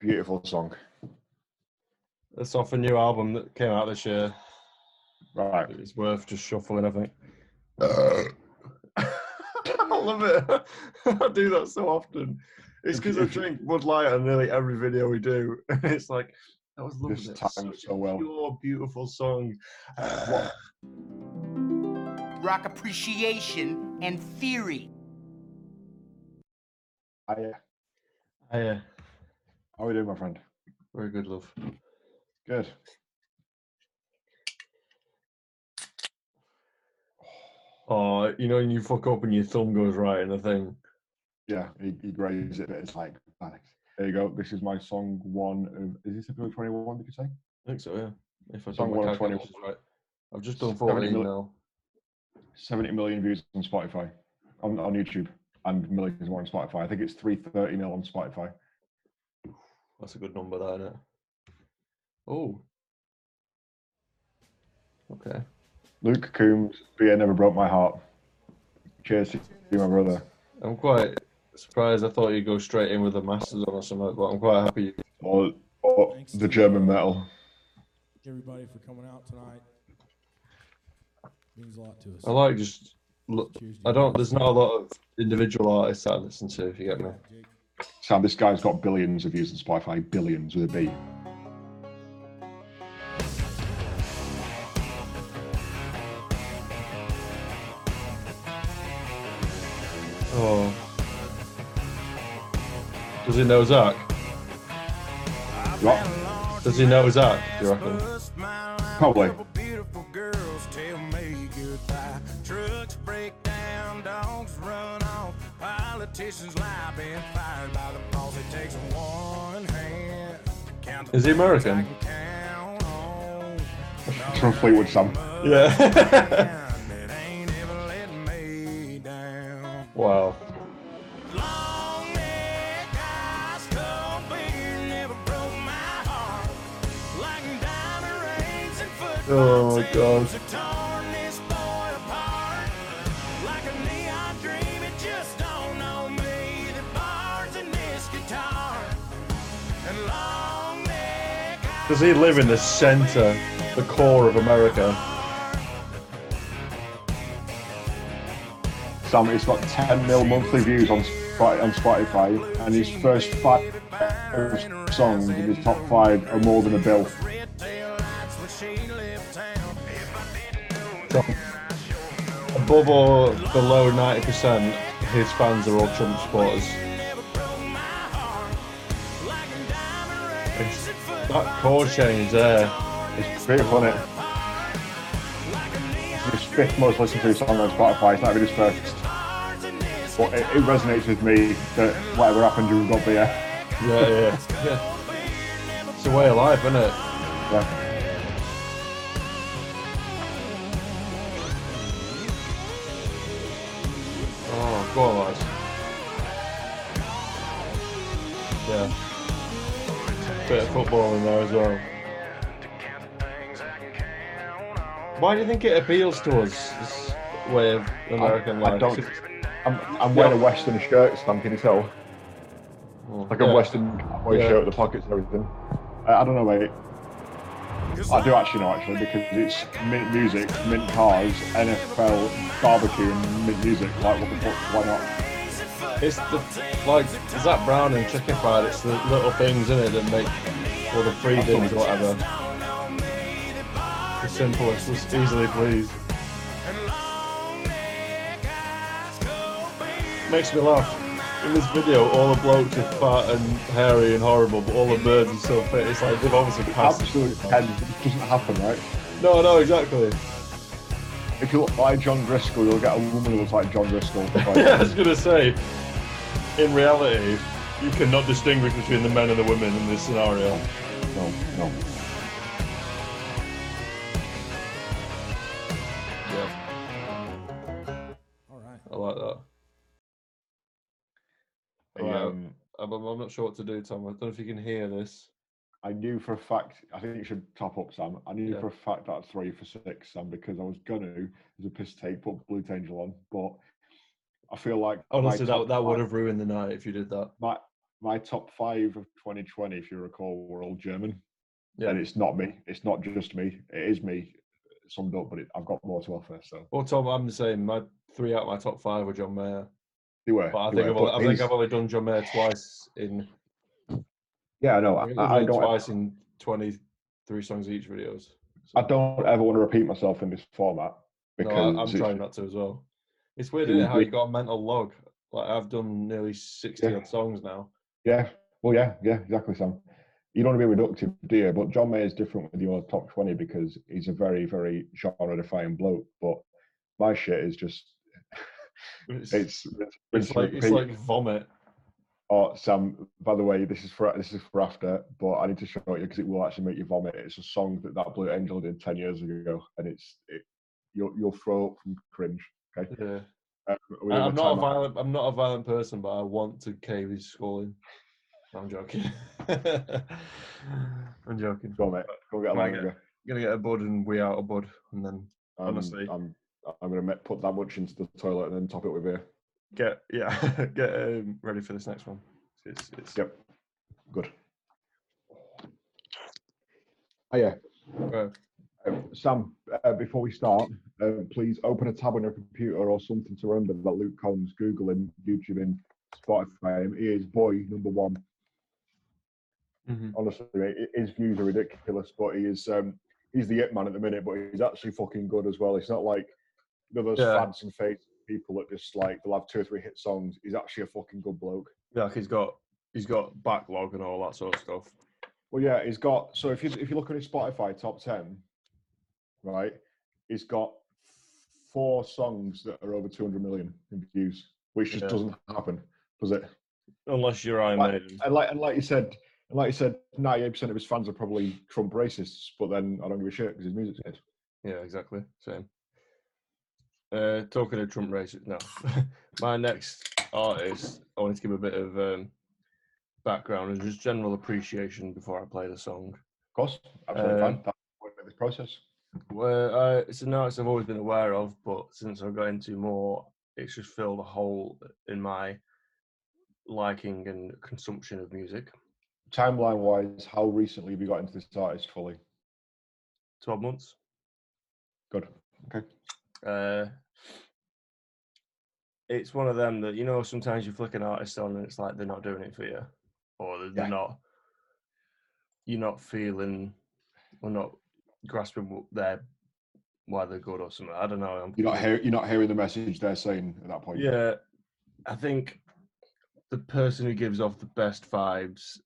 Beautiful song. It's off a new album that came out this year. Right. It's worth just shuffling, I think. Uh, I love it. I do that so often. It's because I drink Bud Light on nearly every video we do. And it's like, that was lovely. This It's timed such so well. Pure, beautiful song. What? rock appreciation and theory. I, Oh, yeah. How are we doing, my friend? Very good, love. Good. Oh, you know, when you fuck up and your thumb goes right in the thing. Yeah, he, he grazed it, but it's like, panic. There you go. This is my song one of, is this episode 21, did you say? I think so, yeah. If I Song one of 21. right. I've just done 70 14 mil- now. 70 million views on Spotify, on, on YouTube, and millions more on Spotify. I think it's 330 mil on Spotify. That's a good number, that, isn't it? Oh. Okay. Luke Combs, Beer Never Broke My Heart. Cheers to you, my brother. I'm quite surprised. I thought you'd go straight in with the Masters on or something, but I'm quite happy. Or, or the German metal. Uh, everybody for coming out tonight. Means a lot to us. I like just. Look, I don't. There's not a lot of individual artists that I listen to. If you get me. Sam, this guy's got billions of views on Spotify. Billions with a B. Oh. Does he know Zach? What? Does he know Zach? Do you reckon? Probably. Politicians lie, been fired by the boss. It takes one hand count Is he American? I can count on. It's from Fleetwood Sam. Yeah. That ain't ever let me down. wow. Long neck, ice Does he live in the center, the core of America? Sam, he's got 10 mil monthly views on Spotify, on Spotify, and his first five songs in his top five are more than a bill. red tail lights when she left town. If I didn't know So, above or below 90%, his fans are all Trump supporters. That chord change there. It's pretty funny. It's his fifth most listened to song on Spotify. It's not even his first. But it, it resonates with me that whatever happened, you've got beer. Yeah, yeah, yeah. It's a way of life, isn't it? Yeah. Bit of football in there as well. Why do you think it appeals to us, this way of American I life? don't. I'm, I'm wearing a Western shirt, Sam. Can you tell? Oh, Like a yeah. Western cowboy Yeah. shirt with the pockets and everything. I, I don't know, mate. I do actually know, actually, because it's mint music, mint cars, NFL, barbecue, and mint music. Like, what the fuck? Why not? It's the like Zac Brown and Chicken Fried. It's the little things in it that make or the free things, or whatever. The simplest, just easily pleased. Makes me laugh. In this video, all the blokes are fat and hairy and horrible, but all the birds are so fit. It's like they've obviously passed. Absolute pen. It doesn't happen, right? No, no, exactly. If you look like John Driscoll, you'll get a woman who looks like John Driscoll. Yeah, I was gonna say. In reality, you cannot distinguish between the men and the women in this scenario. No, no. Yeah, All right. I like that. I, Alright. um, I'm, I'm not sure what to do, Tom. I don't know if you can hear this. I knew for a fact, I think you should top up, Sam. I knew Yeah. for a fact that three for six, Sam, because I was going to, as a piss take, put Blue Angel on. But I feel like. Honestly, that, that would have ruined the night if you did that. My, my top five of 2020, if you recall, were all German, Yeah. and it's not me. It's not just me. It is me summed up, but it, I've got more to offer. So Well, Tom, I'm the same. My three out of my top five were John Mayer, they were. but I think were, I've only, I think I've only done John Mayer twice in. yeah, I know. I, I, think I've I don't. twice in 23 songs each videos. I don't ever want to repeat myself in this format No, because I, I'm trying not to as well. It's weird, isn't it, how you got a mental log. Like I've done nearly 60 Yeah. odd songs now. Yeah, well, yeah, yeah, exactly, Sam. You don't want to be reductive, do you? But John May is different with your top 20 because he's a very, very genre defying bloke. But my shit is just, It's, it's, it's, like it's like vomit. Oh, Sam, by the way, this is for this is for after, but I need to show you because it will actually make you vomit. It's a song that that Blue Angel did 10 years ago, and it's, it, you'll throw up from cringe. Okay. Yeah. Um, I- in I'm not a timeout. violent. I'm not a violent person, but I want to cave his skull in. I'm joking. I'm joking. Go on, mate. Go get a Might longer. gonna get a bud and we out a bud, and then Um, honestly. I'm, I'm going to put that much into the toilet and then top it with beer. get yeah get um, ready for this next one. It's, it's Yep. Good. Oh, yeah. uh, Sam, uh, before we start, uh, please open a tab on your computer or something to remember that Luke Combs, Google him, YouTube him, Spotify him. He is boy number one. mhm. Honestly, his views are ridiculous, but he is um, he's the it man at the minute. But he's actually fucking good as well. It's not like you know, those Yeah. fads and fades people that just like they'll have two or three hit songs. He's actually a fucking good bloke. yeah, like he's got he's got backlog and all that sort of stuff. Well, yeah, he's got. So if you if you look at his Spotify top ten, right, he's got four songs that are over two hundred million in views, which just Yeah. doesn't happen, does it? Unless you're Iron Like- Maiden. And like and like you said, and like you said, ninety eight percent of his fans are probably Trump racists, but then I don't give a shit because his music's good. Yeah, exactly. Same. Uh, talking of Trump racists, no. My next artist, I wanted to give a bit of um, background and just general appreciation before I play the song. Of course, absolutely Um, fine. That's the process. Well, uh, it's an artist I've always been aware of, but since I've got into more, it's just filled a hole in my liking and consumption of music. Timeline wise, how recently have you got into this artist fully? 12 months. Good. Okay. Uh, it's one of them that, you know, sometimes you flick an artist on and it's like they're not doing it for you, or they're, they're Yeah. not, you're not feeling, or not grasping what they're, why they're good or something. I don't know. You're not hear, you're not hearing the message they're saying at that point. Yeah, I think the person who gives off the best vibes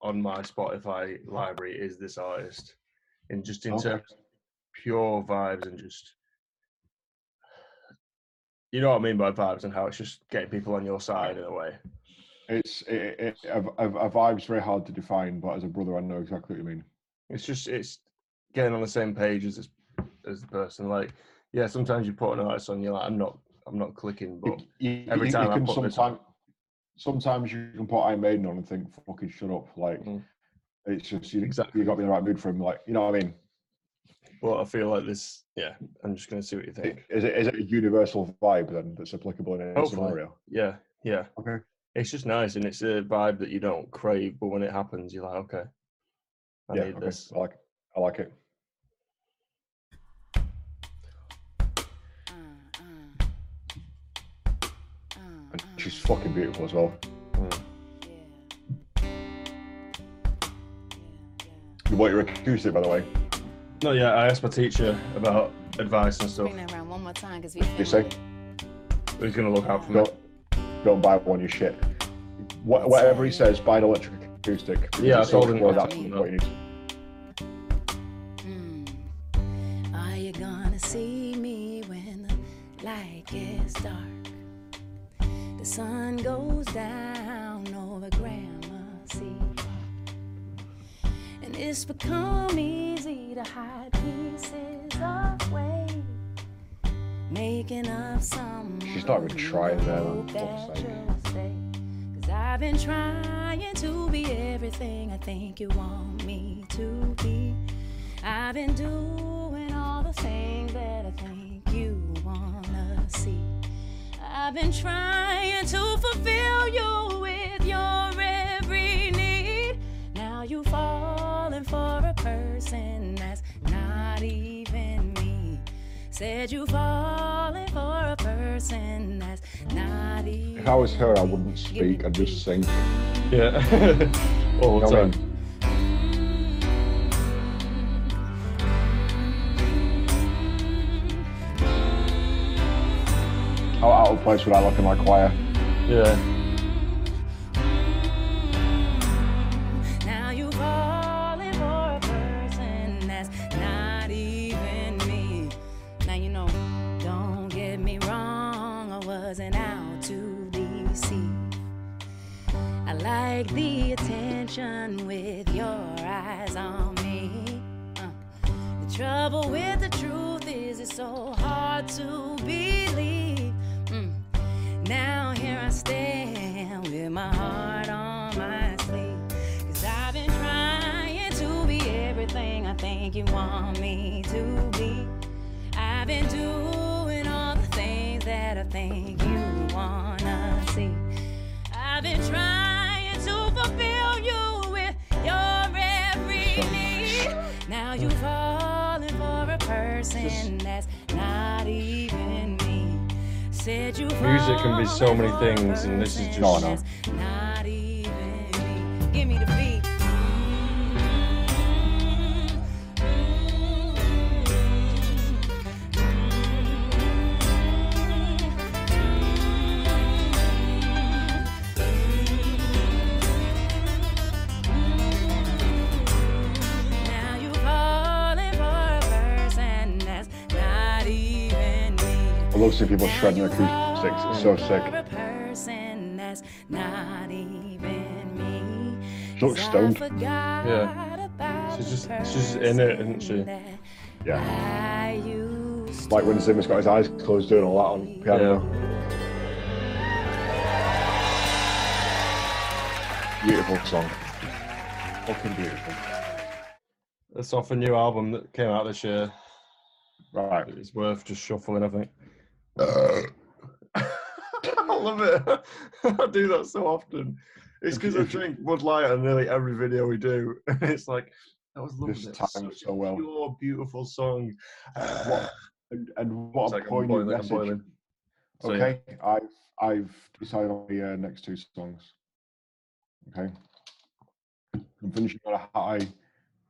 on my Spotify library is this artist, and just in Okay. terms of pure vibes and just you know what I mean by vibes and how it's just getting people on your side in a way. It's it, it, a, a, a vibe's very hard to define, but as a brother, I know exactly what you mean. It's just it's getting on the same page as as the person. Like, yeah, sometimes you put an artist on, you're like, I'm not, I'm not clicking, but you, every you- time you I put this on- sometime, sometimes you can put Iron Maiden on and think, "Fucking shut up!" Like Mm. it's just you. Exactly. You got to be in the right mood for him. Like you know what I mean? but I feel like this. Yeah, I'm just gonna see what you think. Is it is it a universal vibe then that's applicable in any Hopefully. scenario? Yeah, yeah. Okay. It's just nice, and it's a vibe that you don't crave, but when it happens, you're like, okay, I yeah. need Okay. this. I like. I like it. And she's fucking beautiful as well. You want your acoustic, by the way? No, yeah, I asked my teacher about advice and stuff. Bring that around one more time because we. You say? He's gonna look out for me. Don't don't buy one. You shit. Wha- Whatever he says, buy an electric acoustic. Yeah, I it's told so him broad, that. that's what you need. try that. Because I've been trying to be everything I think you want me to be. I've been doing all the things that I think you wanna see. I've been trying to fulfill you with your every need. Now you are falling for a person that's not even me. Said you fall If I was her, I wouldn't speak. I'd just sing. Yeah. All the You know what I time. mean? How out of place would I look in my choir? Yeah. I like the attention with your eyes on me. Uh, the trouble with the truth is it's so hard to believe. Mm. Now here I stand with my heart on my sleeve. Cause I've been trying to be everything I think you want me to be. I've been doing all the things that I think you wanna see. I've been trying to fulfill you with your every need. Now you falling for a person that's not even me. Said you Music can be so many falling for a things, and this is person just- No, I me. I love seeing people shredding acoustics. It's so sick. For person that's not even me. She looks 'Cause I stoned. Yeah. She's just- the she's in it, isn't she? Yeah. I used Like when Zimmer's got his eyes closed doing all that on piano. Beautiful song. Fucking beautiful. That's off a new album that came out this year. Right. It's worth just shuffling, I think. I love it. I do that so often. It's because I drink Bud Light on nearly every video we do. It's like, that was lovely. This It's timed such so a well. Pure, beautiful song. What, and, and what a like I'm poignant message. boiling. So, yeah. Okay, I've I've decided on the uh, next two songs. Okay, I'm finishing on a high,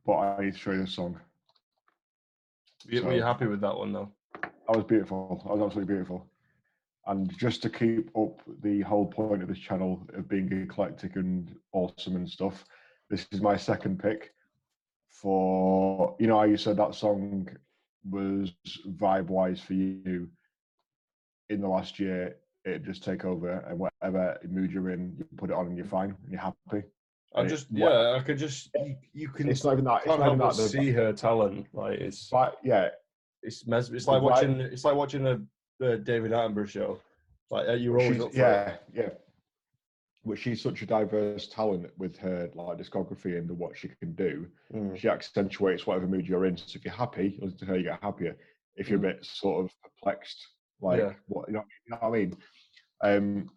but I need to show you this song. You- Were you happy with that one, though? That was beautiful. That was absolutely beautiful. And just to keep up the whole point of this channel of being eclectic and awesome and stuff, this is my second pick for you know how you said that song was vibe wise for you in the last year. It just take over and whatever mood you're in, you put it on and you're fine and you're happy. I And it- just, what- yeah, I could just, you, you can, It's not even that. It's can't even that. but the- see her talent. Like, it's, But yeah, it's, mes- it's like watching, it's like watching a, the David Attenborough show. Like, uh, you're always up yeah, it. yeah. But she's such a diverse talent with her like discography and the, what she can do. Mm. She accentuates whatever mood you're in. So if you're happy, you listen to her, you get happier. If you're a bit sort of perplexed, like Yeah. what you know, you know what I mean. Um,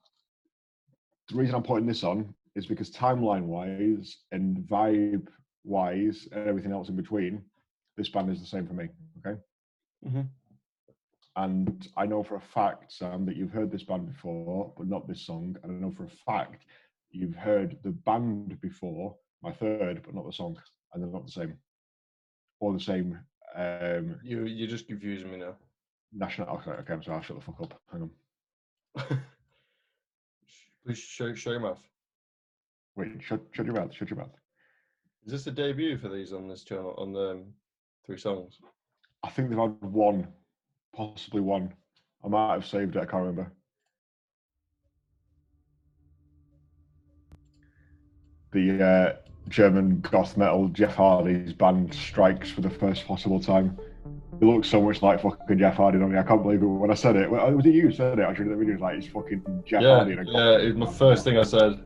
the reason I'm putting this on is because timeline wise and vibe wise and everything else in between, this band is the same for me. Okay. Mhm. And I know for a fact, Sam, that you've heard this band before, but not this song. And I know for a fact you've heard the band before, my third, but not the song. And they're not the same. Or the same um, You, you're just confusing me now. national. Okay, okay, I'm sorry, I'll shut the fuck up. Hang on. Please show, show your mouth. Wait, shut, shut your mouth, shut your mouth. Is this a debut for these on this channel, on the um, three songs? I think they've had one, possibly one. I might have saved it, I can't remember. The uh, German goth metal Jeff Hardy's band strikes for the first possible time. He looks so much like fucking Jeff Hardy, don't he? I can't believe it when I said it. Was it you who said it? Actually, the video was like, it's fucking Jeff yeah, Hardy. in a yeah. It's my first thing I said.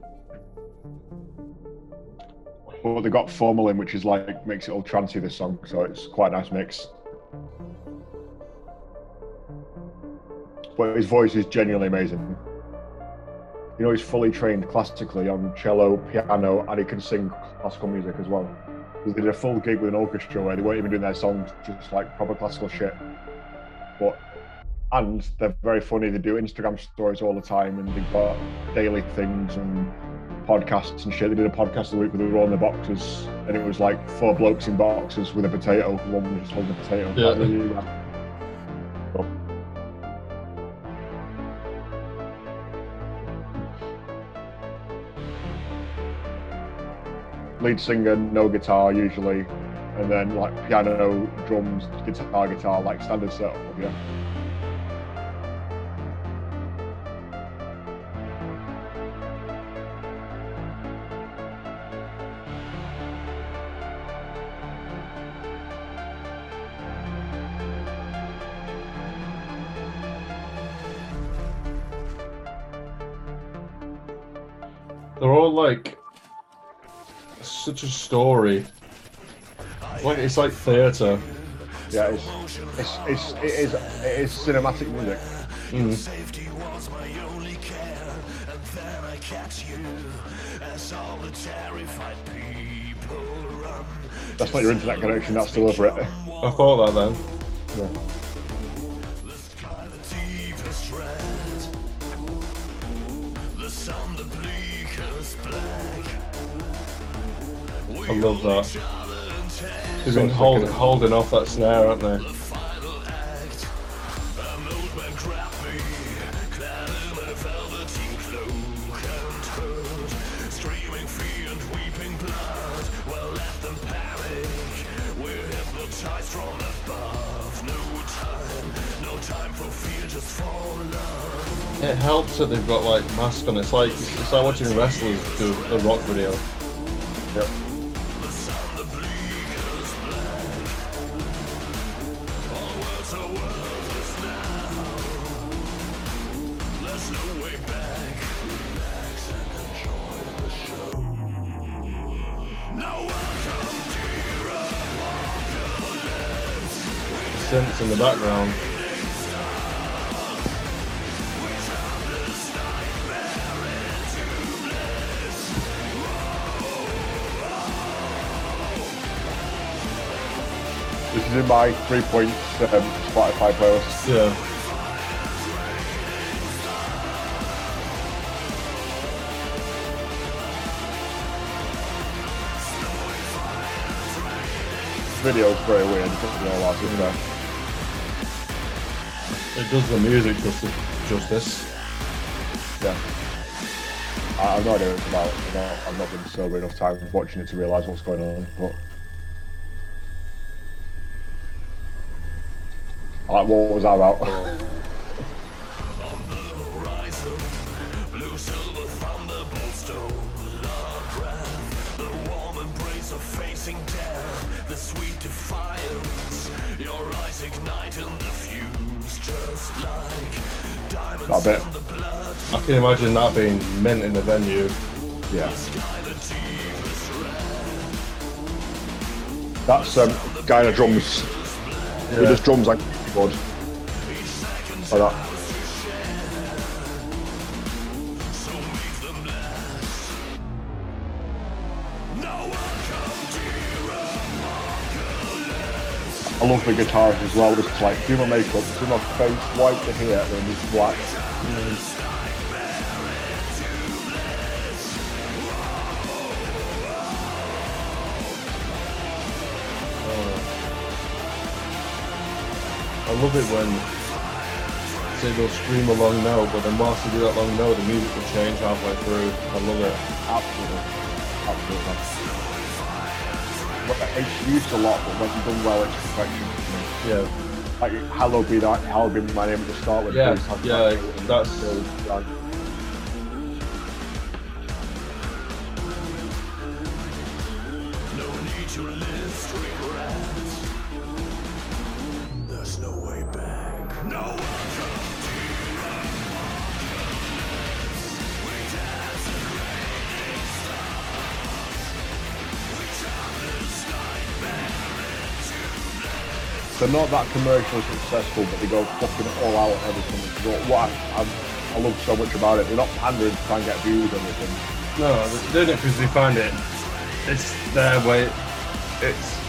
But they got formal in, which is like makes it all trancy. This song, so it's quite a nice mix. But his voice is genuinely amazing. You know, he's fully trained classically on cello, piano, and he can sing classical music as well. They did a full gig with an orchestra where they weren't even doing their songs, just like proper classical shit. but and they're very funny. They do Instagram stories all the time, and they've got daily things and podcasts and shit. They did a podcast the week where they were all in the boxes, and it was like four blokes in boxes with a potato. One was just holding a potato. Yeah. Lead singer, no guitar usually, and then like piano, drums, guitar, guitar, like standard setup. Yeah. They're all like such a story. Like it's like theatre. Yeah, it's it's, it's it is it is cinematic music. Hmm. That's not your internet connection. That's deliberate. I thought that then. I love that. They've been hold, holding off that snare, haven't they? It helps that they've got like masks on. It's like it's like watching wrestlers do a rock video. Yep. Background. This is in my 3.7 Spotify playlist. Yeah. Video's very weird. You know, like, know. It does the music justice. justice. Yeah. I, I've no idea what it's about. You know, I've not been sober enough time watching it to realise what's going on. But like, what was that about? that bit. I can imagine that being mint in the venue. Yeah. That's um, guy in the drums. He just drums like keyboard. Like that. I love the guitars as well. Just like do my makeup, do my face white to here, and then just black. I love it when say they'll scream a long note, but then whilst they do that long note, the music will change halfway through. I love it. Absolutely. Absolutely. It's used a lot, but when done well, it's perfection. For me. Yeah, Like, hallowed be that, hallowed be my name at the start. With Yeah, yeah, that's- So, They're not that commercially successful, but they go fucking all out on everything. But what I, I, I love so much about it, they're not pandering to try and get views on anything. no, they're doing it because they find it. It's their way. It's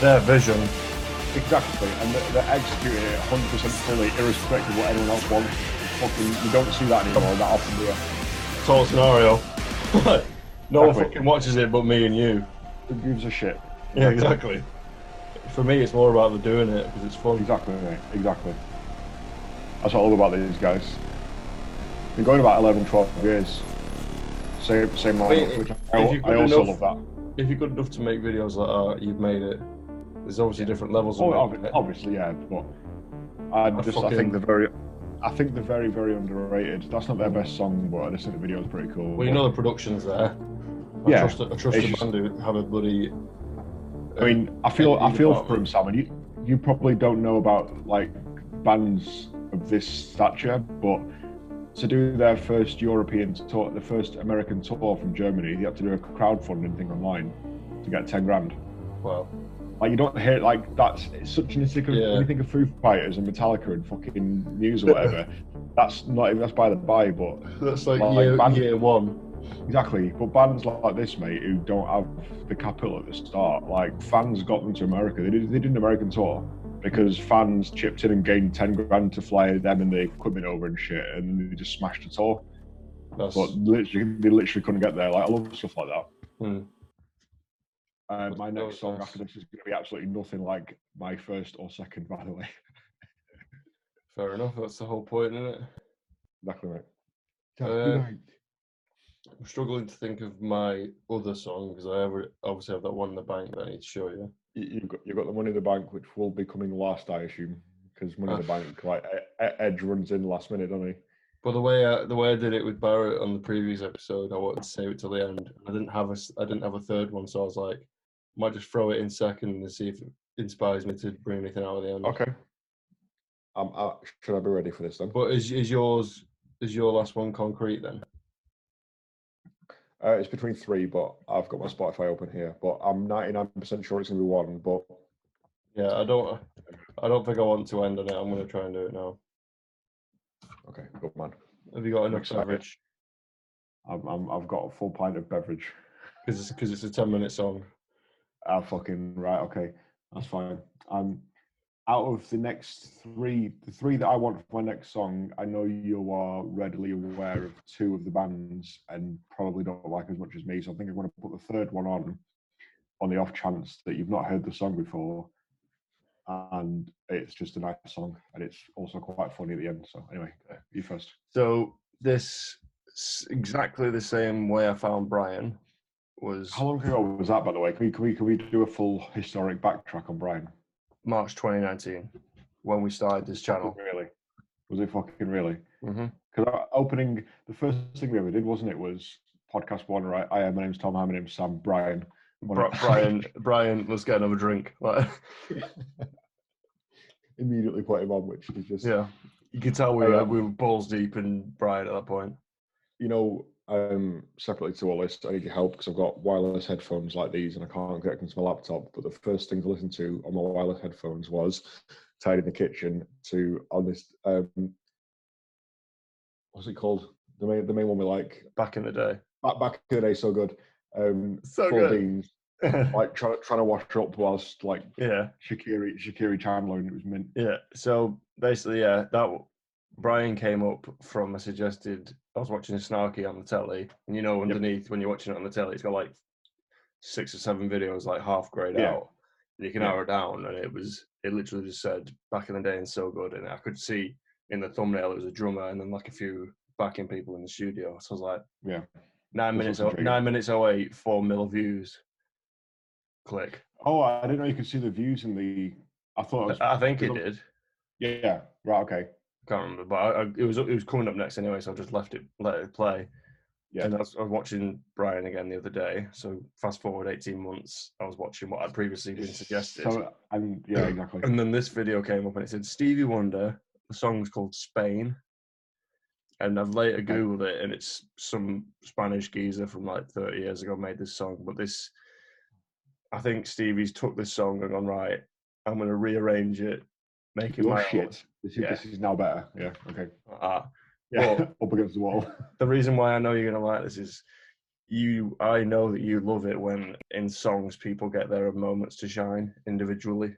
their vision. Exactly, and they're, they're executing it 100% fully, irrespective of what anyone else wants. It's fucking, you don't see that anymore that often, do you? Total scenario. no one fucking watches it but me and you. Who gives a shit? Yeah, exactly. For me, it's more about the doing it because it's fun. Exactly, mate. Exactly. That's what I love about these guys. Been going about 11, 12 years. Same, same lineup, which I, I also enough- love that. If you're good enough to make videos like that, you've made it. There's obviously different levels of Oh, it. obviously, yeah, but I just I think they're very, I think they're very, very underrated. That's not their best song, but I just think the video is pretty cool. Well, you know the production's there. I Yeah, trust, I trust the just- band who have a bloody. I mean, I feel I feel for him, Sam, and you you probably don't know about like bands of this stature, but to do their first European tour, the first American tour from Germany, they had to do a crowdfunding thing online to get ten grand. Well, Like you don't hear like that's it's such an insignificant. Yeah. When you think of Foo Fighters and Metallica and fucking Muse or whatever, that's not even that's by the by, but that's like, Like year, band- year one. Exactly, but bands like, like this, mate, who don't have the capital at the start, like fans got them to America. They did, they did an American tour because fans chipped in and gained ten grand to fly them and the equipment over and shit, and then they just smashed the tour. That's, But literally, they literally couldn't get there. Like I love stuff like that. hmm. Uh, my next song nice. after this is going to be absolutely nothing like my first or second, by the way. Fair enough. That's the whole point, isn't it? exactly right. Uh, I'm struggling to think of my other song because I have, obviously have that one in the bank that I need to show you. You- You've got you've got the Money in the Bank, which will be coming last, I assume, because Money in the Ah. Bank, like Edge runs in last minute, doesn't he? But the way I, the way I did it with Barrett on the previous episode, I wanted to save it till the end. I didn't have a I didn't have a third one, so I was like, might just throw it in second and see if it inspires me to bring anything out of the end. Okay. Um, uh, should I be ready for this then? But is is yours is your last one concrete then? Uh, it's between three, but I've got my Spotify open here. But I'm 99% sure it's gonna be one. But Yeah, I don't I don't think I want to end on it. I'm gonna try and do it now. okay, good man. Have you got enough coverage? I'm, I'm, I've got a full pint of beverage. Because it's because it's a ten minute song. Ah, fucking right. Okay, that's fine. Um, out of the next three, the three that I want for my next song, I know you are readily aware of two of the bands and probably don't like as much as me. So I think I'm going to put the third one on, on the off chance that you've not heard the song before, and it's just a nice song, and it's also quite funny at the end. So anyway, uh, you first. So this exactly the same way I found Brian was How long ago was that, by the way? Can we can we, can we do a full historic backtrack on Brian? March 2019 when we started this channel. Really? Was it fucking really? Because opening the first thing we ever did, wasn't it? Was podcast one, right? I am. My name's Tom. Hi, my name's Sam. Brian. Bri- Brian, Brian, let's get another drink. Like, Immediately put him on, which is just yeah, you could tell we were, Um, we were balls deep in Brian at that point. You know, um, separately to all this, I need your help because I've got wireless headphones like these, and I can't get them to my laptop. But the first thing to listen to on my wireless headphones was "Tied in the Kitchen" to on this. Um, what's it called? The main, the main one we like. Back in the day, Back back in the day, so good. Um, So good. Beans, like trying trying to wash up whilst like yeah, Shakiri Shakiri Chandler, and it was mint. yeah. So basically, yeah, that Brian came up from a suggested. I was watching Snarky on the telly, and you know, underneath when you're watching it on the telly, it's got like six or seven videos, like half grayed Yeah. out. And you can Yeah. narrow it down, and it was it literally just said back in the day and so good, and I could see in the thumbnail it was a drummer and then like a few backing people in the studio. So I was like, Yeah. nine That's minutes, o- nine minutes oh eight, four mil views. Click. Oh, I didn't know you could see the views in the. I thought was. I think it did. Yeah. Right. Okay. Can't remember, but I, I, it was it was coming up next anyway, so I just left it, let it play. Yeah. And I was, I was watching Brian again the other day. So fast forward eighteen months, I was watching what had previously been suggested. So and yeah, exactly. And then this video came up and it said Stevie Wonder. The song's called Spain. And I've later Googled it and it's some Spanish geezer from like 30 years ago made this song. But this, I think Stevie's took this song and gone, right, I'm going to rearrange it, make it Your my shit. This is Yeah. this is now better. Yeah. Okay. Ah, Yeah. Well- Up against the wall. the reason why I know you're going to like this is you, I know that you love it when in songs people get their moments to shine individually.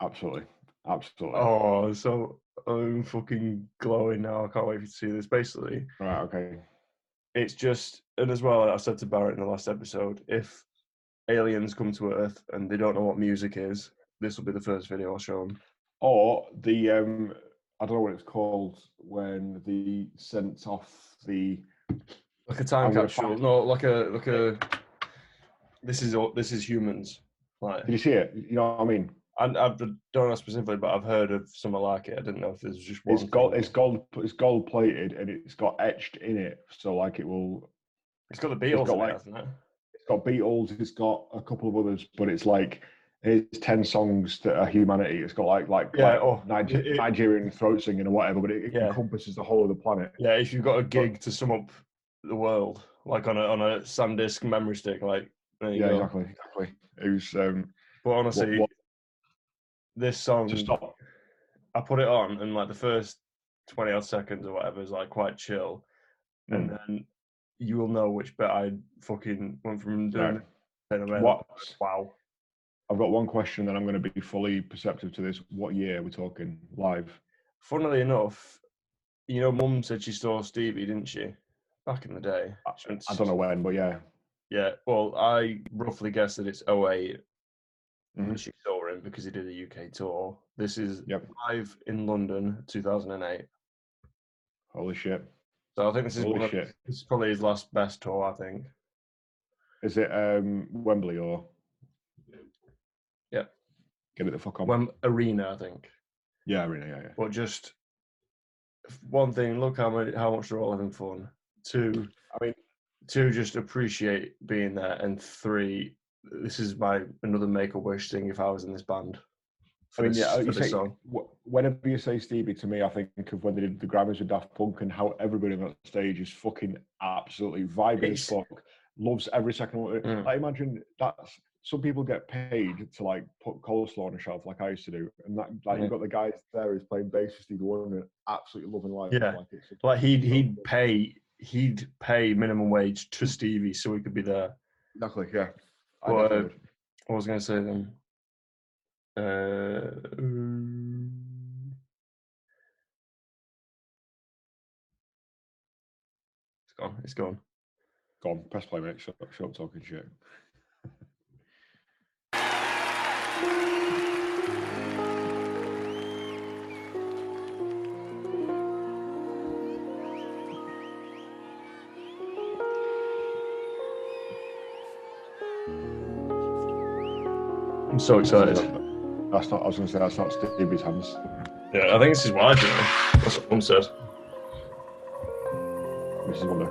Absolutely, absolutely. Oh, so I'm fucking glowing now. I can't wait for you to see this. Basically, Right, okay. it's just, and as well, I said to Barrett in the last episode, if aliens come to Earth and they don't know what music is, this will be the first video I'll show them. Or the um, I don't know what it's called when they sent off the Like a time capsule, no, like a like a. This is this is humans. Like, Did you see it? You know what I mean? I, I don't know specifically, but I've heard of something like it. I didn't know if there's just one. It's gold. It's gold. It's gold plated, and it's got etched in it, so like it will. It's got the Beatles got in it, like- hasn't it? It's got Beatles. It's got a couple of others, but it's like it's ten songs that are humanity. It's got like like, Yeah, like oh, Niger- it- Nigerian throat singing or whatever, but it, it Yeah. encompasses the whole of the planet. Yeah, if you've got a gig to sum up the world, like on a on a SanDisk memory stick, like there you Yeah, go. exactly, exactly. It was um, But honestly, what- this song, to stop. I put it on, and like the first twenty odd seconds or whatever is like quite chill, and Mm. then you will know which bit I fucking went from doing. And What? Wow. I've got one question, then I'm going to be fully perceptive to this. What year are we talking live? Funnily enough, you know, Mum said she saw Stevie, didn't she? Back in the day. To I don't know when, but yeah. Yeah, well, I roughly guess that it's 8 Mhm. that she saw him because he did a UK tour. This is Yep. live in London, 2008. Holy shit! So I think this is of- this is probably his last best tour. I think. Is it um Wembley or? Get it the fuck on. When Arena, I think. yeah, arena. yeah, yeah. But just one thing, look how many, how much they're all having fun. Two, I mean- two, just appreciate being there, and three, this is my another Make a Wish thing. If I was in this band, I mean, yeah, for you say, song. whenever you say Stevie to me, I think of when they did the Grammys with Daft Punk and how everybody on that stage is fucking absolutely vibing as fuck, loves every second. Mm. I imagine that's some people get paid to like put coleslaw on a shelf like I used to do, and that like Yeah. you've got the guys there who's playing bass for Stevie Wonder, and absolutely loving life. Yeah. like it's Like he'd he'd pay he'd pay minimum wage to Stevie so he could be there. exactly, yeah. I definitely. What was I going to say then? Uh, um, it's gone. It's gone. Gone. press play, mate. Shut, shut up talking shit. I'm so excited. That's not. I was going to say that's not Stevie's hands. Yeah, I think this is why. You know? That's what Mum said. Mrs. Wonder.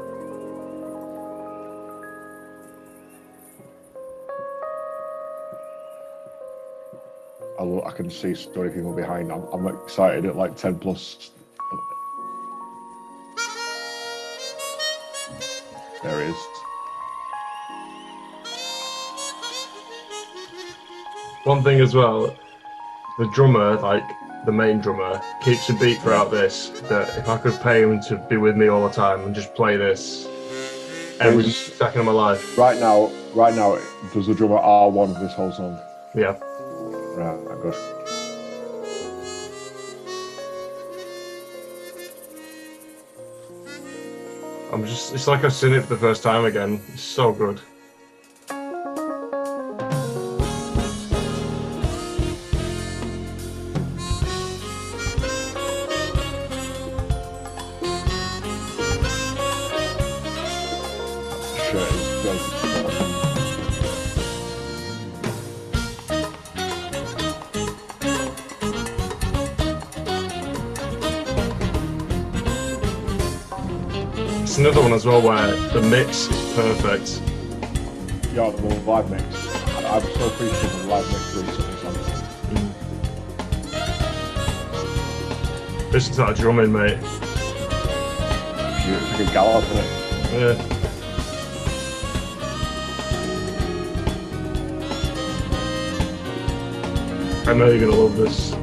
I, lo- I can see story people behind. I'm, I'm excited at like 10 plus. There it is. One thing as well, the drummer, like the main drummer, keeps a beat throughout this. That if I could pay him to be with me all the time and just play this every second of my life, Right now, right now, does the drummer R1 for this whole song? yeah. Right, good. I'm just, it's like I've seen it for the first time again. It's so good. As well where the mix is perfect. Yeah, the live mix. I- I'm so appreciative of the live mix recently. So mm. Listen to that drumming, mate. it's like a gallop, isn't it? Yeah. I know you're gonna love this.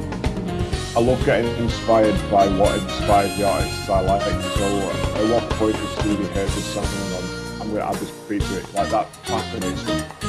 I love getting inspired by what inspires the artists I like. It so at what and I'm, I'm going to add this beat to it? Like that fascinates me.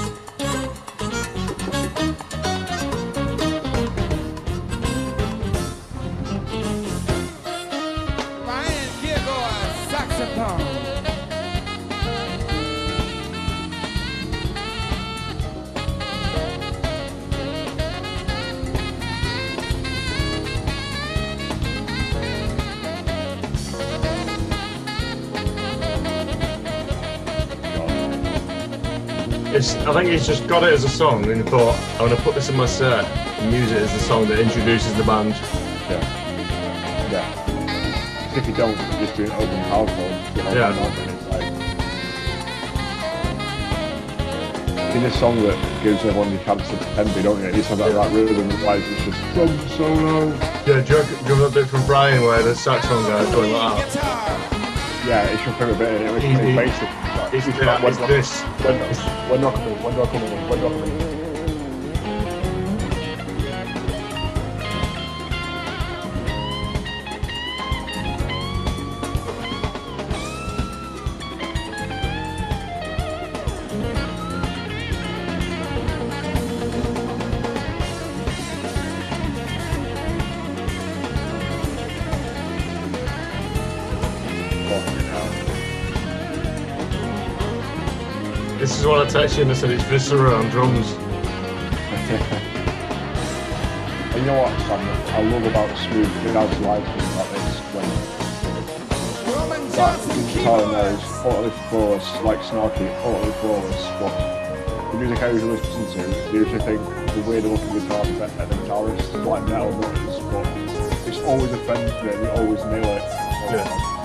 It's, I think he's just got it as a song and he thought, I'm going to put this in my set and use it as the song that introduces the band. Yeah. Yeah. If you don't, you're just doing open household. You Yeah. not doing it, like, in a song that gives everyone the chance to envy, don't you? You just have that, that rhythm, it's like it's just drum solo. Yeah, do you reckon- do remember that bit from Brian where the saxophone guy going like that? Yeah, it's your favourite bit, and it was pretty basic. It's, it's yeah, it's this. when, when do I come in? When do I come in? This is what I texted you and I said it's Viscera on drums. And you know what, Sam? I love about Smooth Jazz live like this when that guitar there is utterly flawless, like Snarky, utterly flawless, but the music I usually listen to, I usually think the weird looking guitar is better than the guitarist, like metal notes, but it's always and you always nail it. Yeah.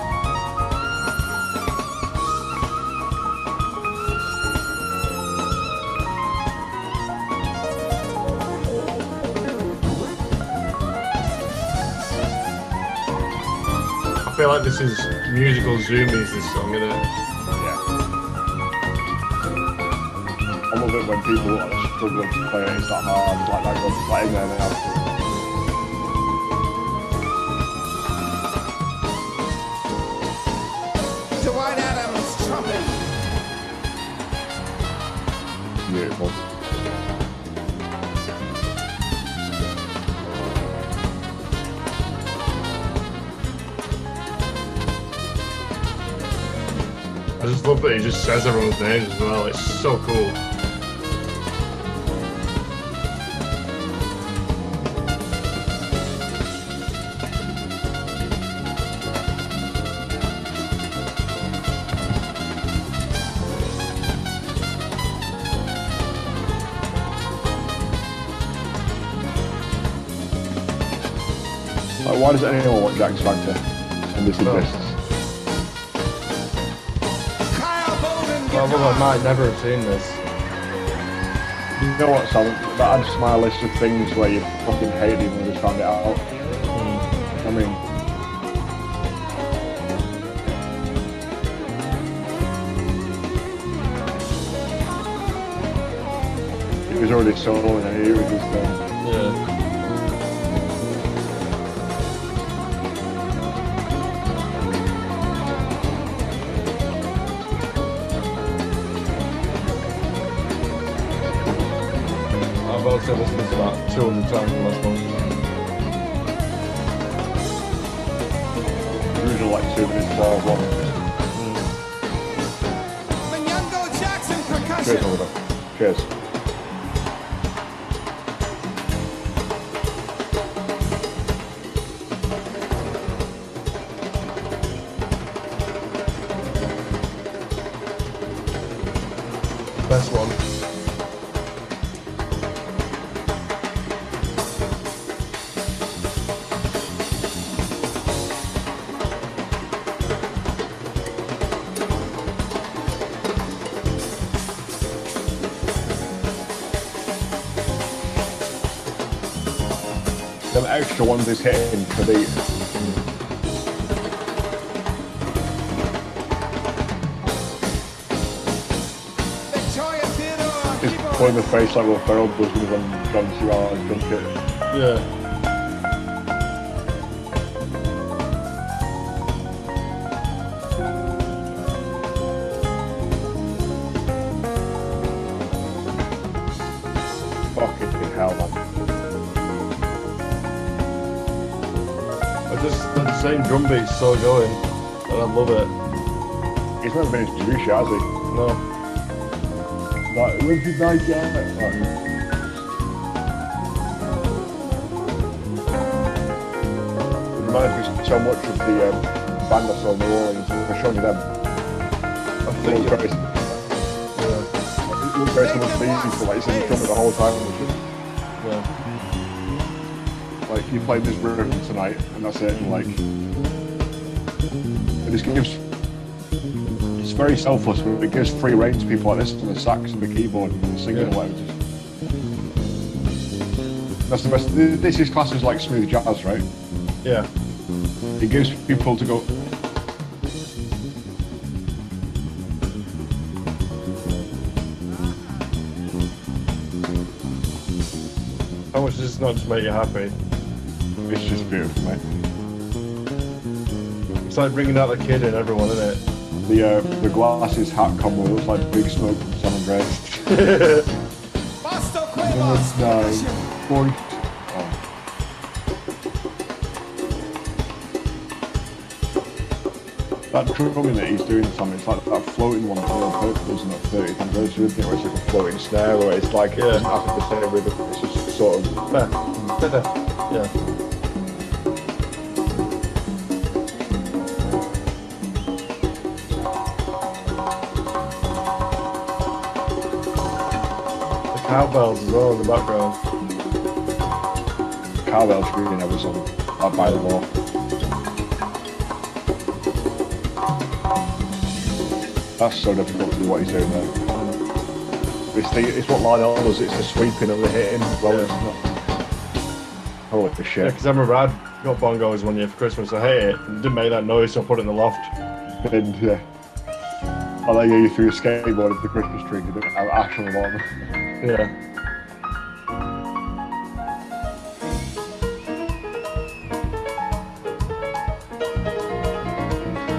Feel like this is musical zoomies, this song, isn't it? Yeah. I love it when people are struggling to play it, it's that hard, like that good, like in there now. Dwight Adams trumpet. Beautiful. I just love that he just says everyone's names as well. It's so cool. Like, why does anyone want Jack Spector? And this No. Bowden Well, well, I might never have seen this. You know what, Sam? That adds to my list of things where you fucking hate even just found it out. I mean, it was already solo and he was just um, Yeah. Listened to this about 200 times the last month. usually like two minutes twelve long. Munyungo Cheers, percussion. Oliver. Cheers. Extra ones is hitting for the Victoria Theodore on just keyboard. the face like Will Ferrell does when John C. Reilly's dunk it. Yeah. Drum beat's so going, and I love it. He's never been introduced has he? No. Like, when did I get it? Like, it reminds me so much of the um, band I saw in New Orleans. I've shown you them. I think, Grace. yeah. look very similar to these people. Like, it's in the trumpet the whole time. Yeah. Like, you play this rhythm tonight, and that's it. And like, it just gives. It's very selfless, but it gives free reign to people like this on the sax and the keyboard and the singing Yeah. and whatever. Just, that's the best. This is classed as like smooth jazz, right? Yeah. It gives people to go. How much does this not just make you happy? It's just beautiful, mate. It's like bringing out the kid in everyone, isn't it? The uh, the glasses hat combo looks like Big Smoke from San Andreas. No, forty. Oh. That drumming that he's doing, Tom, it's like that floating one that Neil Peart does in that 30th anniversary thing, where it's like a floating snare, where it's like it Yeah. doesn't have to be the same rhythm, it's just sort of. Yeah. Cowbells as well in the background. Cowbell screaming every song, like by the wall. That's so difficult to do what he's doing there. It's, the, it's what Lionel does, it's the sweeping and the hitting well. Yeah. It's not... Holy Yeah, shit. because I remember I got bongos one year for Christmas. I hate it. It didn't make that noise, so I put it in the loft. And, yeah. I like you threw a skateboard at the Christmas tree and didn't have ash on the bottom. Yeah.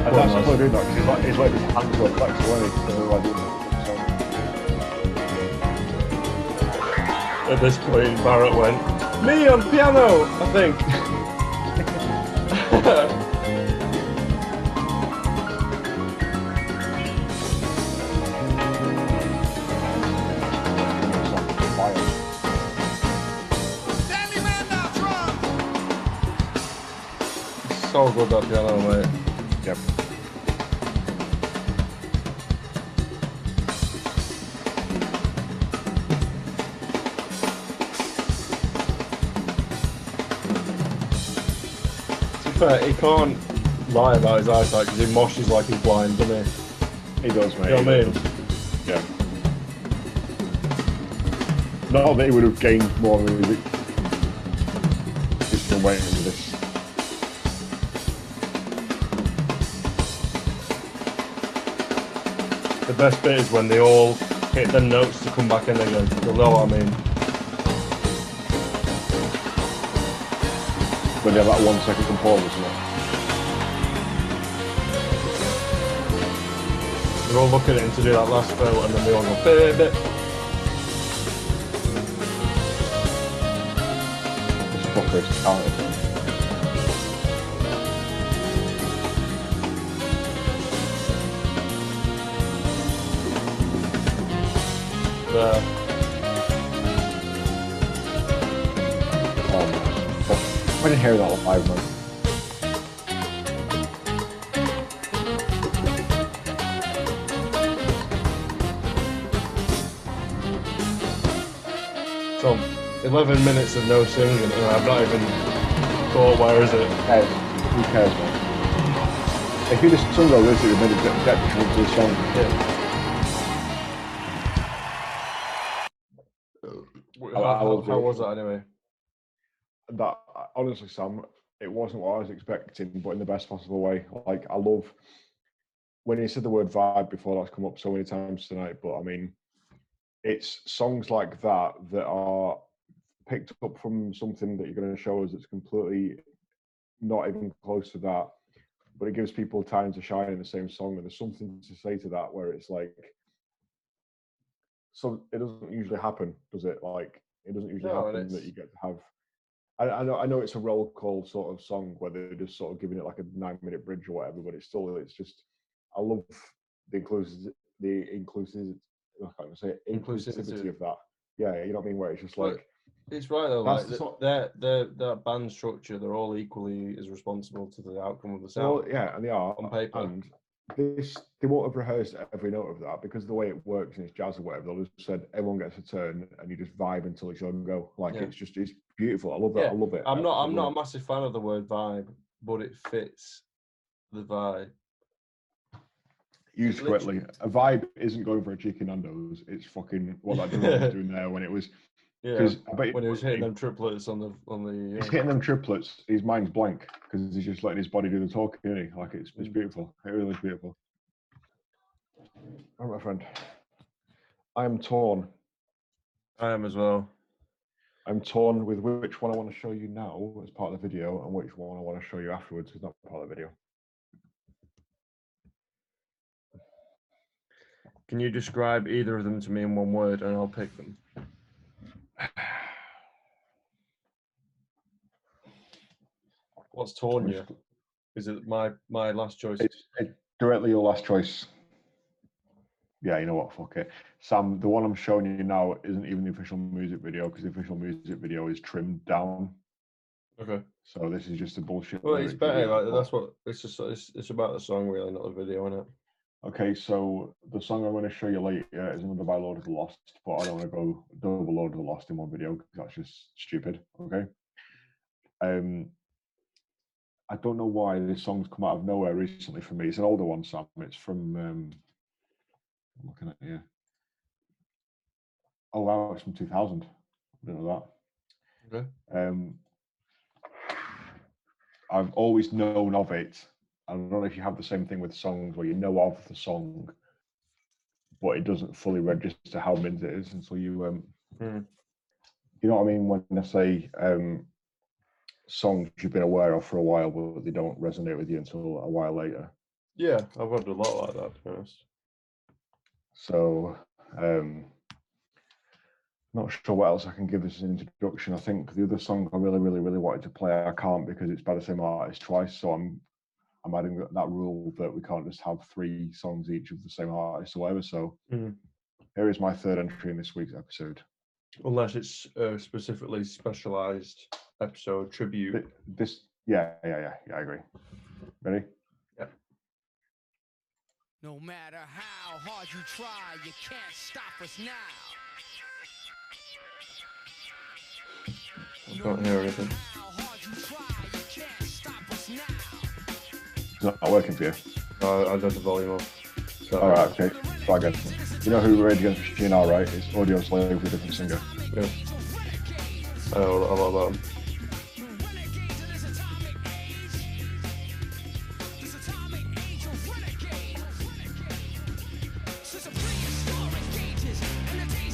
And that's what I do he's like, he's like his hands are flexed away. So I do that. At this point, Barrett went, Me on piano, I think. drum. so good, that piano, mate. Yep. To be fair, he can't lie about his eyesight because he moshes like he's blind, doesn't he? He does, mate. You know what I mean? Yeah. Not that he would have gained more music. Just been waiting for this. Best bit is when they all hit the notes to come back in again. You'll know what I mean. When they have that one second pause as well. They're all looking at him to do that last fill, and then they all go, baby. This Oh, I didn't hear that live, man. So, 11 minutes of no singing, and I've not even thought, where is it? Hey, who cares, man? If you just sung all this, it would have made a detriment to the song. How, I- I will how, how was that anyway? That honestly, Sam, it wasn't what I was expecting, but in the best possible way. Like I love when you said the word vibe before. That's come up so many times tonight. But I mean, it's songs like that that are picked up from something that you're going to show us that's completely not even close to that. But it gives people time to shine in the same song, and there's something to say to that where it's like. So it doesn't usually happen, does it? Like it doesn't usually No, happen that you get to have I, I know I know it's a roll call sort of song where they're just sort of giving it like a nine minute bridge or whatever, but it's still it's just I love the inclusive the inclusive I can't say it, Inclusivity. of that. Yeah, you know what I mean? Where it's just Well, like It's right though. Like the sort- their their their band structure, they're all equally as responsible to the outcome of the well, sound. yeah, and they are on paper. and this they won't have rehearsed every note of that because the way it works in it's jazz or whatever. They'll just said everyone gets a turn and you just vibe until it's your go. Like Yeah. it's just it's beautiful. I love that. Yeah, I love it. I'm not. I'm not a massive fan of the word vibe, but it fits the vibe. used correctly. A vibe isn't going for a chicken Nando's. It's fucking what that was doing there when it was Yeah, when he was hitting he- them triplets on the on the. he's Uh, hitting them triplets. His mind's blank because he's just letting his body do the talking. Isn't he? Like it's it's Mm. beautiful. It really is beautiful. All right, my friend. I am torn. I am as well. I'm torn with which one I want to show you now as part of the video and which one I want to show you afterwards as not part of the video. Can you describe either of them to me in one word, and I'll pick them? What's torn you? Is it my my last choice? It's, it's directly your last choice. Yeah, you know what? Fuck it. Sam, the one I'm showing you now isn't even the official music video because the official music video is trimmed down. Okay. So this is just a bullshit. Well, it's better. Like that's what it's just. It's, it's about the song, really, not the video, isn't it? Okay, so the song I'm going to show you later is another by Lord of the Lost, but I don't want to go double Lord of the Lost in one video because that's just stupid. Okay. Um, I don't know why this song's come out of nowhere recently for me. It's an older one, Sam. It's from. Um, I'm looking at here. Oh wow, it's from 2000. I didn't know that. Okay. Um, I've always known of it. I don't know if you have the same thing with songs where you know of the song, but it doesn't fully register how mint it is until you um, Hmm. you know what I mean when I say um, songs you've been aware of for a while, but they don't resonate with you until a while later. Yeah, I've had a lot like that. To be honest. So, um, not sure what else I can give as an introduction. I think the other song I really, really, really wanted to play, I can't because it's by the same artist twice. So I'm, I'm adding that, rule that we can't just have three songs each of the same artist or whatever. So Mhm. here is my third entry in this week's episode. Unless it's a specifically specialized episode tribute. This, yeah, yeah, yeah, yeah, I agree. Ready? No matter how hard you try, you can't stop us now. I can't hear anything. How hard you try, you can't stop us now. It's not, not working for you. I, I got the volume off. So, All right, okay. Try again. You know who Rage Against the Machine are, right? It's Audioslave with a different singer. Yeah. I know a lot about them.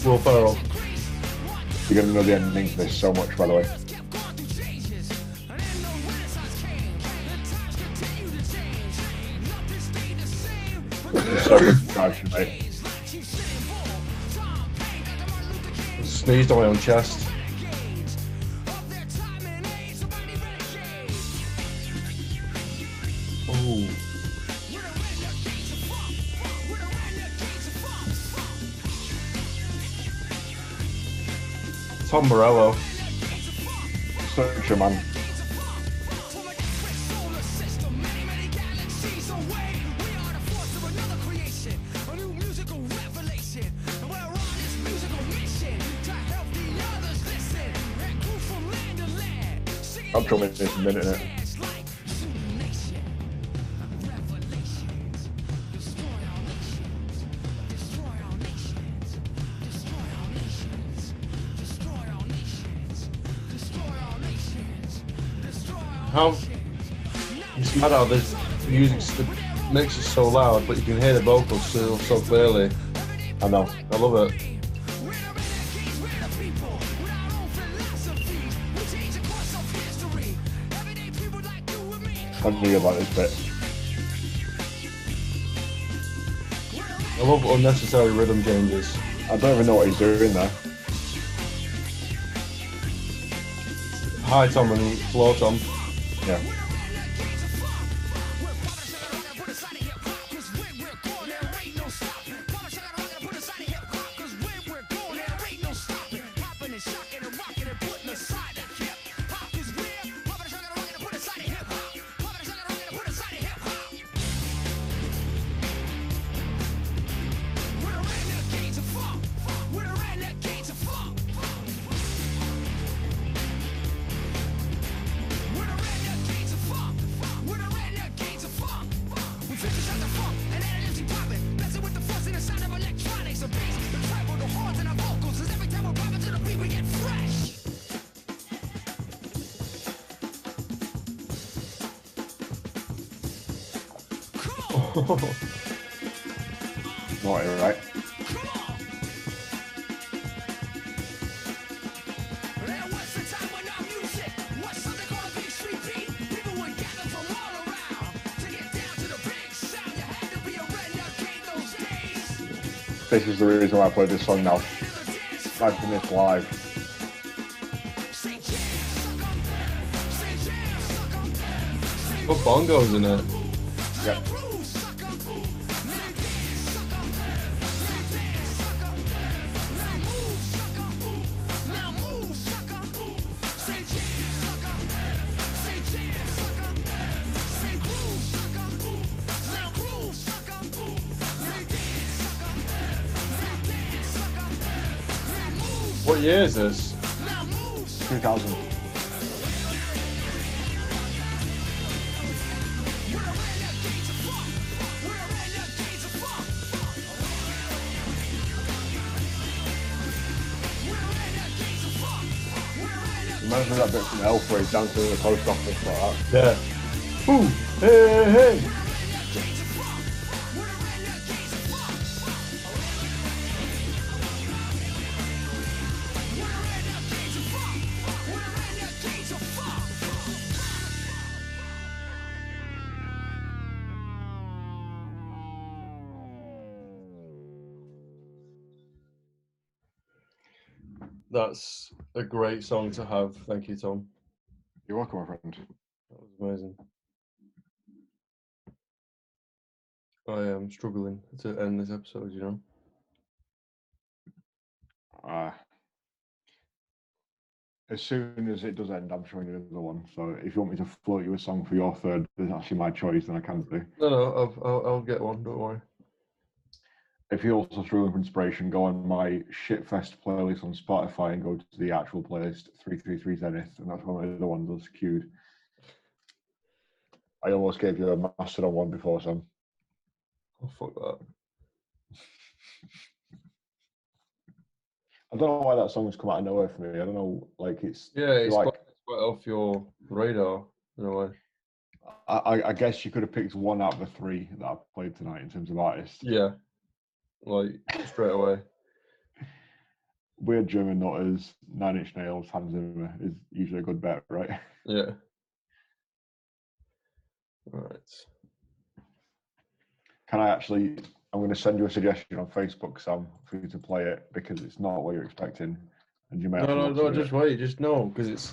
Will Ferrell. You're going to know the ending to this so much, by the way. So good to drive through, mate. Sneezed on my own chest. Tom Morello. Such a man. I'm this in a minute. How it's mad how this music makes it so loud, but you can hear the vocals still so clearly. I know. I love it. I knew you'd like this bit. I love unnecessary rhythm changes. I don't even know what he's doing there. High tom and low tom. Yeah. This is the reason why I play this song now. I've done this live. Say jam, sucker. Say jam, sucker. Got bongos in it. Yep. We're renegades. Reminds me of that bit from Elf where he's down to the post office like that. Yeah. Ooh, hey, hey. A great song to have. Thank you, Tom. You're welcome, my friend. That was amazing. I am struggling to end this episode, you know. Uh, as soon as it does end, I'm showing you another one. So if you want me to float you a song for your third, it's actually my choice, then I can do. No, no, I'll, I'll, I'll get one. Don't worry. If you're also struggling for inspiration, go on my Shitfest playlist on Spotify and go to the actual playlist 333 Zenith, and that's one of the ones that's queued. I almost gave you a master on one before, Sam. Oh fuck that. I don't know why that song has come out of nowhere for me. I don't know, like it's Yeah, it's like quite, off your radar in a way. I, I- I guess you could have picked one out of the three that I played tonight in terms of artists. Yeah, like straight away. Weird German Nutters, Nine Inch Nails, Hans Zimmer is usually a good bet, right? Yeah. Right. Can I actually? I'm going to send you a suggestion on Facebook, Sam, for you to play it because it's not what you're expecting, and you may. No, no, no. Just it. wait. Just no, because it's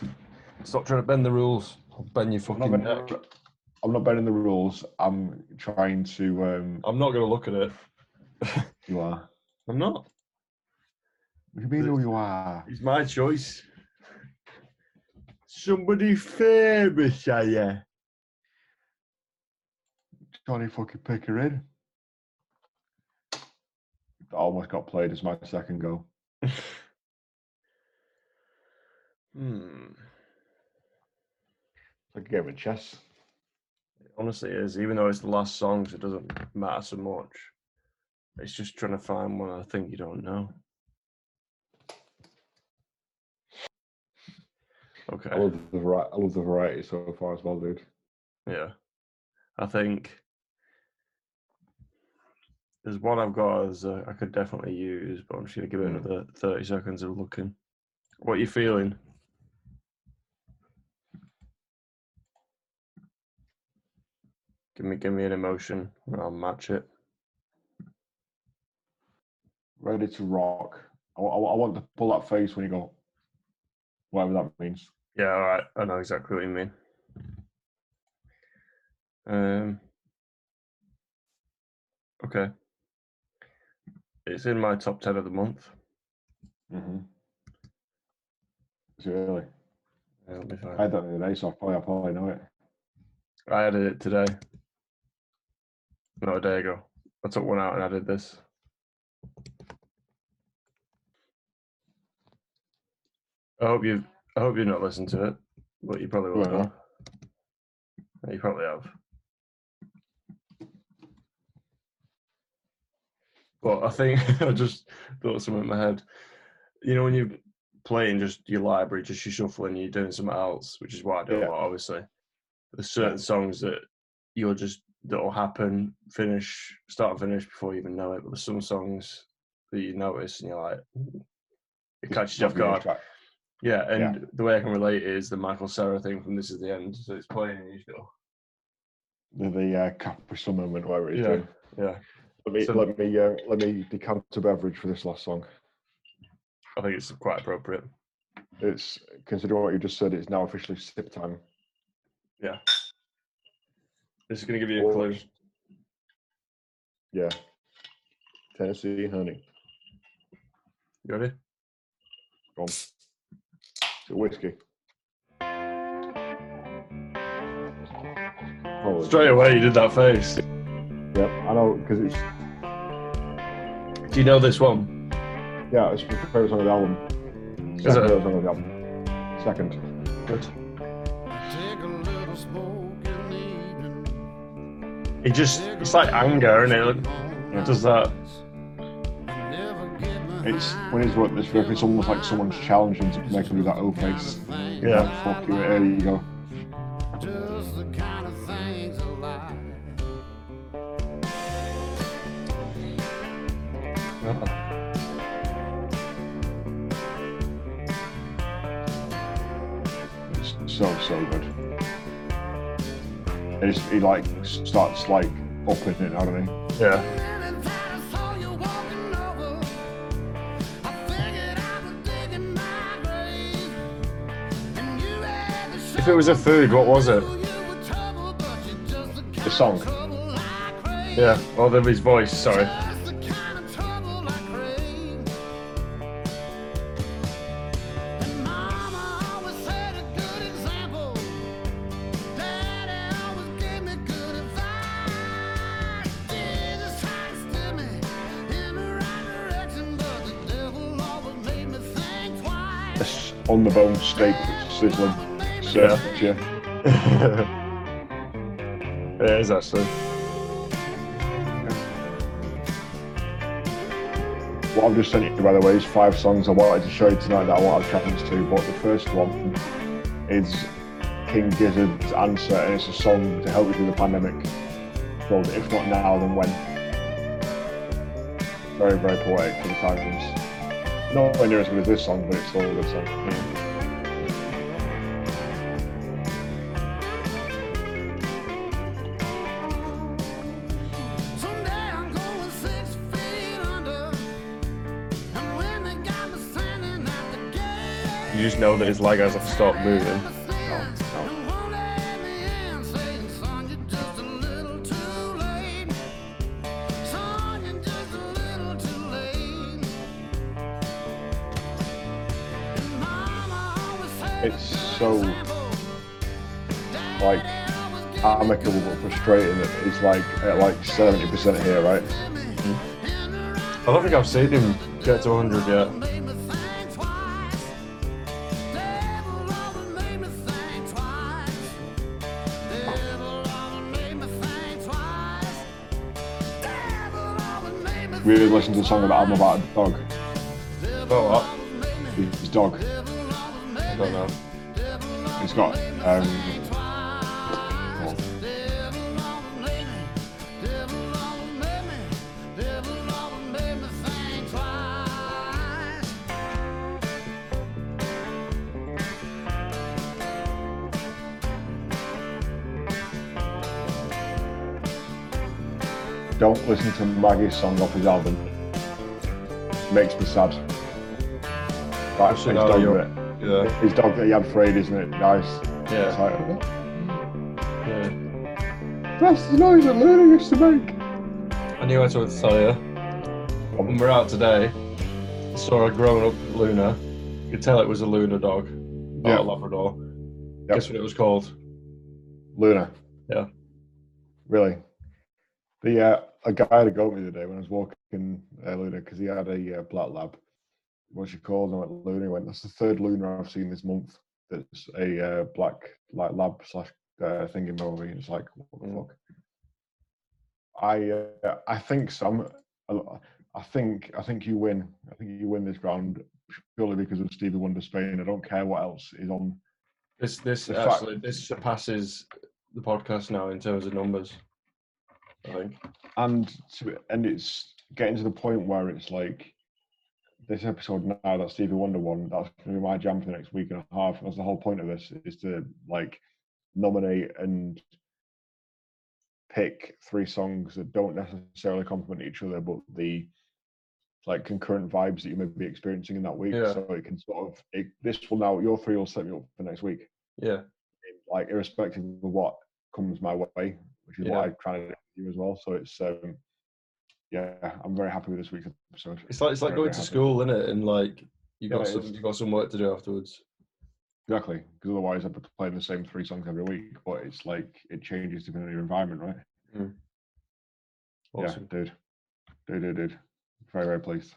stop trying to bend the rules. I'll bend your I'm fucking bending, neck. I'm not bending the rules. I'm trying to. Um, I'm not gonna look at it. you are. I'm not. What do you mean who you are? It's my choice. Somebody famous, are you? Johnny fucking Pickering. That almost got played as my second goal. Hmm. It's like a game of chess. It Honestly, is Even though it's the last songs, it doesn't matter so much. It's just trying to find one I think you don't know. Okay. I love the vari- I love the variety so far as well, dude. Yeah. I think there's one I've got as uh, I could definitely use, but I'm just going to give it Mm. another 30 seconds of looking. What are you feeling? Give me, give me an emotion, and I'll match it. Ready to rock. I, wa- I want to pull that face when you go, whatever that means. Yeah, all right. I know exactly what you mean. Um. Okay. It's in my top ten of the month. Mm-hmm. Is it really? Yeah, It'll be fine. I had that the day, so I probably, I probably know it. I added it today. Not a day ago. I took one out and added this. I hope you. I hope you've not listened to it, but you probably will. Well. You probably have. But I think I just thought something in my head. You know, when you're playing just your library, just your shuffling, you're doing something else, which is what I do Yeah. a lot, obviously. There's certain songs that you'll just that'll happen, finish, start and finish before you even know it. But there's some songs that you notice and you're like, it catches you off guard. Track. Yeah, and the way I can relate is the Michael Cera thing from This Is the End. So it's playing go, The, the uh, Capri moment where it's yeah, doing. yeah. Let me So- let me uh, let me decant a beverage for this last song. I think it's quite appropriate. It's considering what you just said. It's now officially sip time. Yeah. This is going to give you a clue. Yeah. Tennessee honey. You ready? Go on. It's a whiskey. Oh, Straight away, you did that face. Yep, I know because it's Do you know this one? yeah, it's my favorite song of the album. Is Second it? song of the album. Second. Good. Take a little smoke in the evening. It just, it's like anger, and it? It does that. Never get It's ah. when he's wrote this riff, it's almost like someone's challenging to make him do that O face. Yeah. Like, fuck you, there you go. just the kind of things I like. It's so so good. It's, he like starts like upping it, I don't know. Yeah. If it was a food, what was it? the song. Yeah. Oh, there his voice. Sorry. The the the on the bone steak sizzling. Yeah. Served you. it is actually. What I've just sent you, by the way, is five songs I wanted to show you tonight that I won't have chance to. But the first one is King Gizzard's Answer, and it's a song to help you through the pandemic called If Not Now, Then When. Very, very poetic for the times. Not near as good as this song, but it's still a good song. You just know that his leg hasn't stopped moving. It's so like amicable but frustrating. It's like at like seventy percent here, right? I don't think I've seen him get to 100 yet. We listened to a song about album about a dog. Oh, what? His dog. I don't know. He's got um. Don't listen to Maggie's song off his album. Makes me sad. Like, his dog, Yeah. his dog that he had frayed, isn't it? Nice. It's Yeah. like, yeah. That's the noise that Luna used to make. I knew I going to tell you. When we we're out today, I saw a grown up Luna. You could tell it was a Luna dog, not Yeah. a Labrador. Yep. Guess what it was called? Luna. Yeah. Really. The uh, a guy had a go at me today when I was walking uh, Luna because he had a uh, black lab. What's she called? And I went Luna. He went. That's the third Luna I've seen this month. That's a uh, black like lab slash uh, thingy movie. And it's like what the Mm. fuck. I uh, I think some. I think I think you win. I think you win this round purely because of Stevie Wonder Spain. I don't care what else is on. This this fact- actually this surpasses the podcast now in terms of numbers. I think. and to, and it's getting to the point where it's like this episode now that Stevie Wonder one that's going to be my jam for the next week and a half. That's the whole point of this is to like nominate and pick three songs that don't necessarily complement each other, but the like concurrent vibes that you may be experiencing in that week. Yeah. So it can sort of it, this will now your three will set me up for next week, Yeah, like irrespective of what comes my way, which is Yeah. what I'm trying to do as well. So it's um yeah, I'm very happy with this week's episode. it's like it's like Very, going very to happy. school, isn't it? And like you Yeah, got some you got some work to do afterwards. Exactly, because otherwise I'd be playing the same three songs every week. But it's like it changes depending on your environment, right? Awesome. Yeah, dude, dude, dude, dude. Very, very pleased.